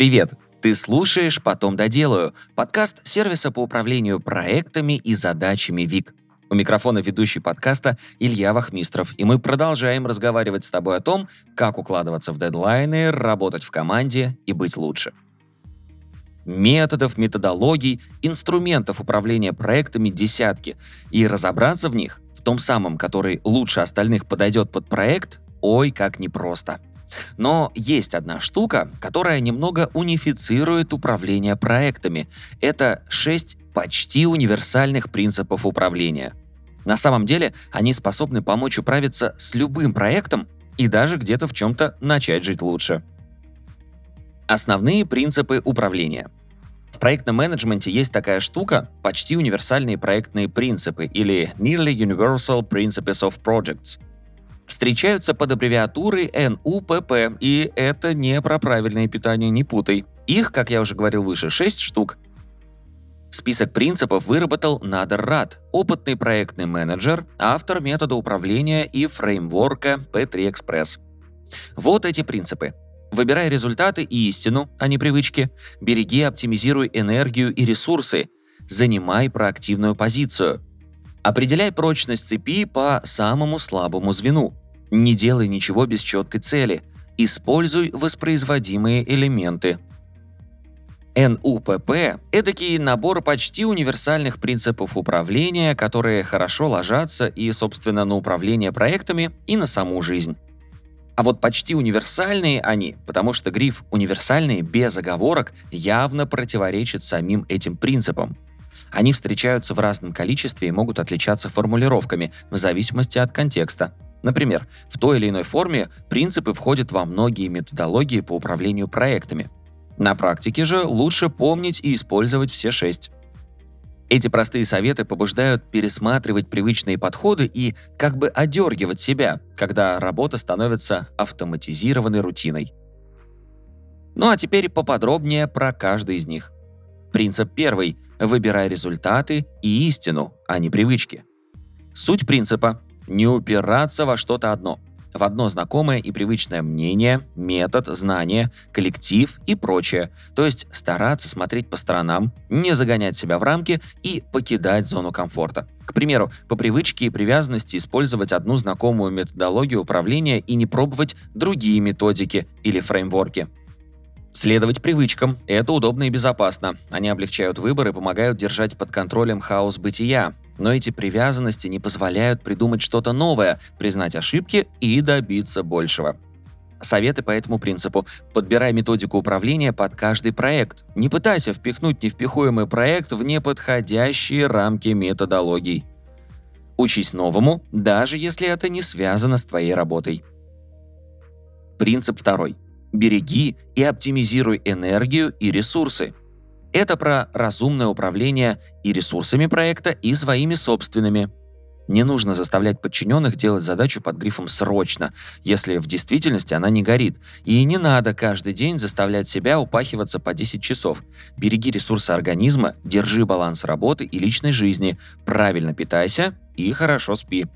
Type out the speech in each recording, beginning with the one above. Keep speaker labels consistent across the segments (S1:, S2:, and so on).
S1: Привет! Ты слушаешь «Потом доделаю» — подкаст сервиса по управлению проектами и задачами ВИК. У микрофона ведущий подкаста Илья Вахмистров, и мы продолжаем разговаривать с тобой о том, как укладываться в дедлайны, работать в команде и быть лучше. Методов, методологий, инструментов управления проектами десятки, и разобраться в них, в том самом, который лучше остальных подойдет под проект, ой, как непросто – но есть одна штука, которая немного унифицирует управление проектами. Это шесть почти универсальных принципов управления. На самом деле они способны помочь управиться с любым проектом и даже где-то в чем-то начать жить лучше. Основные принципы управления. В проектном менеджменте есть такая штука – почти универсальные проектные принципы или Nearly Universal Principles of Projects – встречаются под аббревиатурой НУПП, и это не про правильное питание, не путай. Их, как я уже говорил выше, 6 штук. Список принципов выработал Надер Рад, опытный проектный менеджер, автор метода управления и фреймворка P3 Express. Вот эти принципы. Выбирай результаты и истину, а не привычки. Береги, оптимизируй энергию и ресурсы. Занимай проактивную позицию. Определяй прочность цепи по самому слабому звену. Не делай ничего без четкой цели. Используй воспроизводимые элементы. НУПП – эдакий набор почти универсальных принципов управления, которые хорошо ложатся и, собственно, на управление проектами, и на саму жизнь. А вот почти универсальные они, потому что гриф «универсальные» без оговорок явно противоречит самим этим принципам. Они встречаются в разном количестве и могут отличаться формулировками в зависимости от контекста – Например, в той или иной форме принципы входят во многие методологии по управлению проектами. На практике же лучше помнить и использовать все шесть. Эти простые советы побуждают пересматривать привычные подходы и как бы одергивать себя, когда работа становится автоматизированной рутиной. Ну а теперь поподробнее про каждый из них. Принцип первый – выбирай результаты и истину, а не привычки. Суть принципа не упираться во что-то одно. В одно знакомое и привычное мнение, метод, знание, коллектив и прочее. То есть стараться смотреть по сторонам, не загонять себя в рамки и покидать зону комфорта. К примеру, по привычке и привязанности использовать одну знакомую методологию управления и не пробовать другие методики или фреймворки. Следовать привычкам – это удобно и безопасно. Они облегчают выбор и помогают держать под контролем хаос бытия, но эти привязанности не позволяют придумать что-то новое, признать ошибки и добиться большего. Советы по этому принципу. Подбирай методику управления под каждый проект. Не пытайся впихнуть невпихуемый проект в неподходящие рамки методологий. Учись новому, даже если это не связано с твоей работой. Принцип второй. Береги и оптимизируй энергию и ресурсы. Это про разумное управление и ресурсами проекта, и своими собственными. Не нужно заставлять подчиненных делать задачу под грифом «срочно», если в действительности она не горит. И не надо каждый день заставлять себя упахиваться по 10 часов. Береги ресурсы организма, держи баланс работы и личной жизни, правильно питайся и хорошо спи.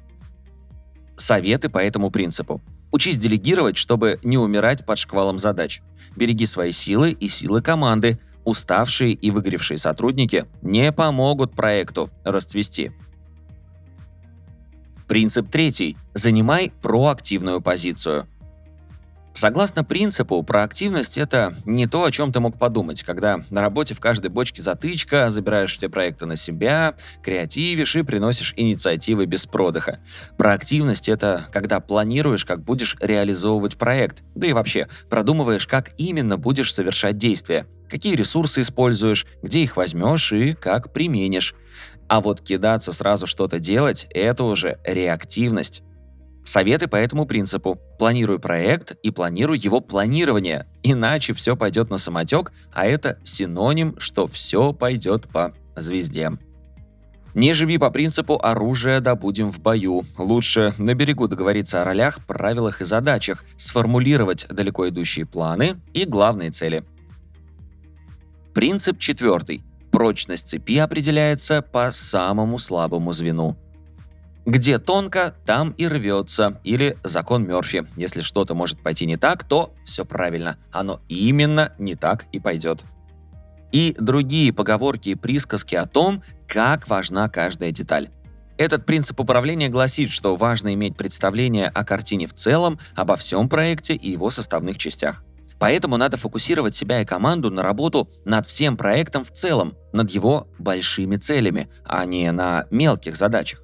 S1: Советы по этому принципу. Учись делегировать, чтобы не умирать под шквалом задач. Береги свои силы и силы команды, Уставшие и выгоревшие сотрудники не помогут проекту расцвести. Принцип третий. Занимай проактивную позицию. Согласно принципу, проактивность — это не то, о чем ты мог подумать, когда на работе в каждой бочке затычка, забираешь все проекты на себя, креативишь и приносишь инициативы без продыха. Проактивность — это когда планируешь, как будешь реализовывать проект, да и вообще продумываешь, как именно будешь совершать действия, какие ресурсы используешь, где их возьмешь и как применишь. А вот кидаться сразу что-то делать – это уже реактивность. Советы по этому принципу. Планируй проект и планируй его планирование, иначе все пойдет на самотек, а это синоним, что все пойдет по звезде. Не живи по принципу «оружие добудем в бою». Лучше на берегу договориться о ролях, правилах и задачах, сформулировать далеко идущие планы и главные цели – Принцип четвертый. Прочность цепи определяется по самому слабому звену. Где тонко, там и рвется. Или закон Мерфи. Если что-то может пойти не так, то все правильно. Оно именно не так и пойдет. И другие поговорки и присказки о том, как важна каждая деталь. Этот принцип управления гласит, что важно иметь представление о картине в целом, обо всем проекте и его составных частях. Поэтому надо фокусировать себя и команду на работу над всем проектом в целом, над его большими целями, а не на мелких задачах.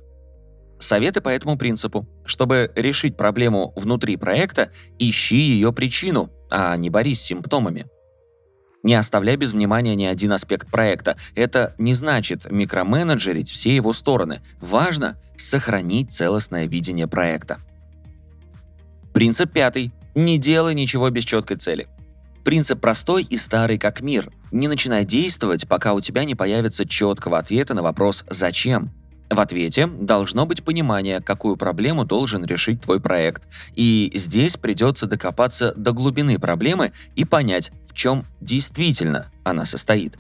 S1: Советы по этому принципу. Чтобы решить проблему внутри проекта, ищи ее причину, а не борись с симптомами. Не оставляй без внимания ни один аспект проекта. Это не значит микроменеджерить все его стороны. Важно сохранить целостное видение проекта. Принцип пятый. Не делай ничего без четкой цели. Принцип простой и старый как мир. Не начинай действовать, пока у тебя не появится четкого ответа на вопрос «Зач?». В ответе должно быть понимание, какую проблему должен решить твой проект. И здесь придется докопаться до глубины проблемы и понять, в чем действительно она состоит.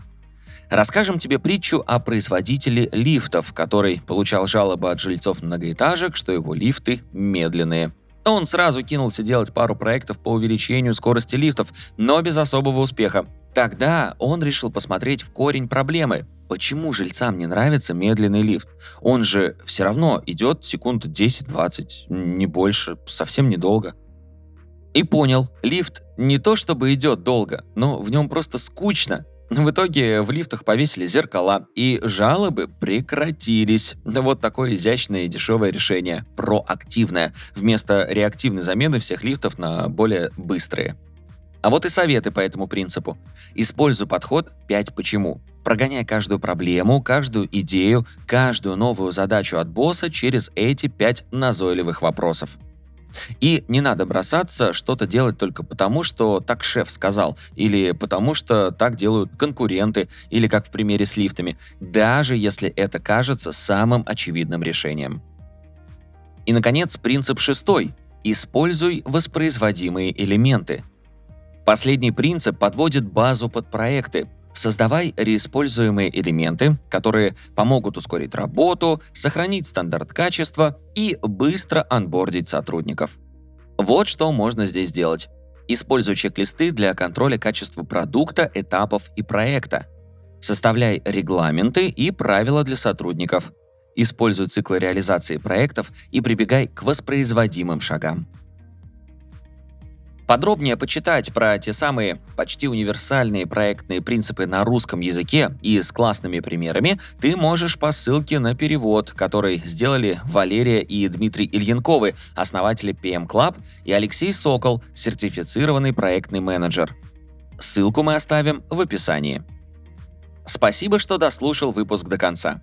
S1: Расскажем тебе притчу о производителе лифтов, который получал жалобы от жильцов многоэтажек, что его лифты медленные. Он сразу кинулся делать пару проектов по увеличению скорости лифтов, но без особого успеха. Тогда он решил посмотреть в корень проблемы. Почему жильцам не нравится медленный лифт? Он же все равно идет секунд 10-20, не больше, совсем недолго. И понял, лифт не то чтобы идет долго, но в нем просто скучно. В итоге в лифтах повесили зеркала, и жалобы прекратились. Вот такое изящное и дешевое решение. Проактивное. Вместо реактивной замены всех лифтов на более быстрые. А вот и советы по этому принципу. Используй подход 5 почему. Прогоняй каждую проблему, каждую идею, каждую новую задачу от босса через эти 5 назойливых вопросов. И не надо бросаться что-то делать только потому, что так шеф сказал, или потому что так делают конкуренты, или как в примере с лифтами, даже если это кажется самым очевидным решением. И, наконец, принцип шестой. Используй воспроизводимые элементы. Последний принцип подводит базу под проекты, Создавай реиспользуемые элементы, которые помогут ускорить работу, сохранить стандарт качества и быстро анбордить сотрудников. Вот что можно здесь сделать. Используй чек-листы для контроля качества продукта, этапов и проекта. Составляй регламенты и правила для сотрудников. Используй циклы реализации проектов и прибегай к воспроизводимым шагам. Подробнее почитать про те самые почти универсальные проектные принципы на русском языке и с классными примерами ты можешь по ссылке на перевод, который сделали Валерия и Дмитрий Ильянковы, основатели PM Club, и Алексей Сокол, сертифицированный проектный менеджер. Ссылку мы оставим в описании. Спасибо, что дослушал выпуск до конца.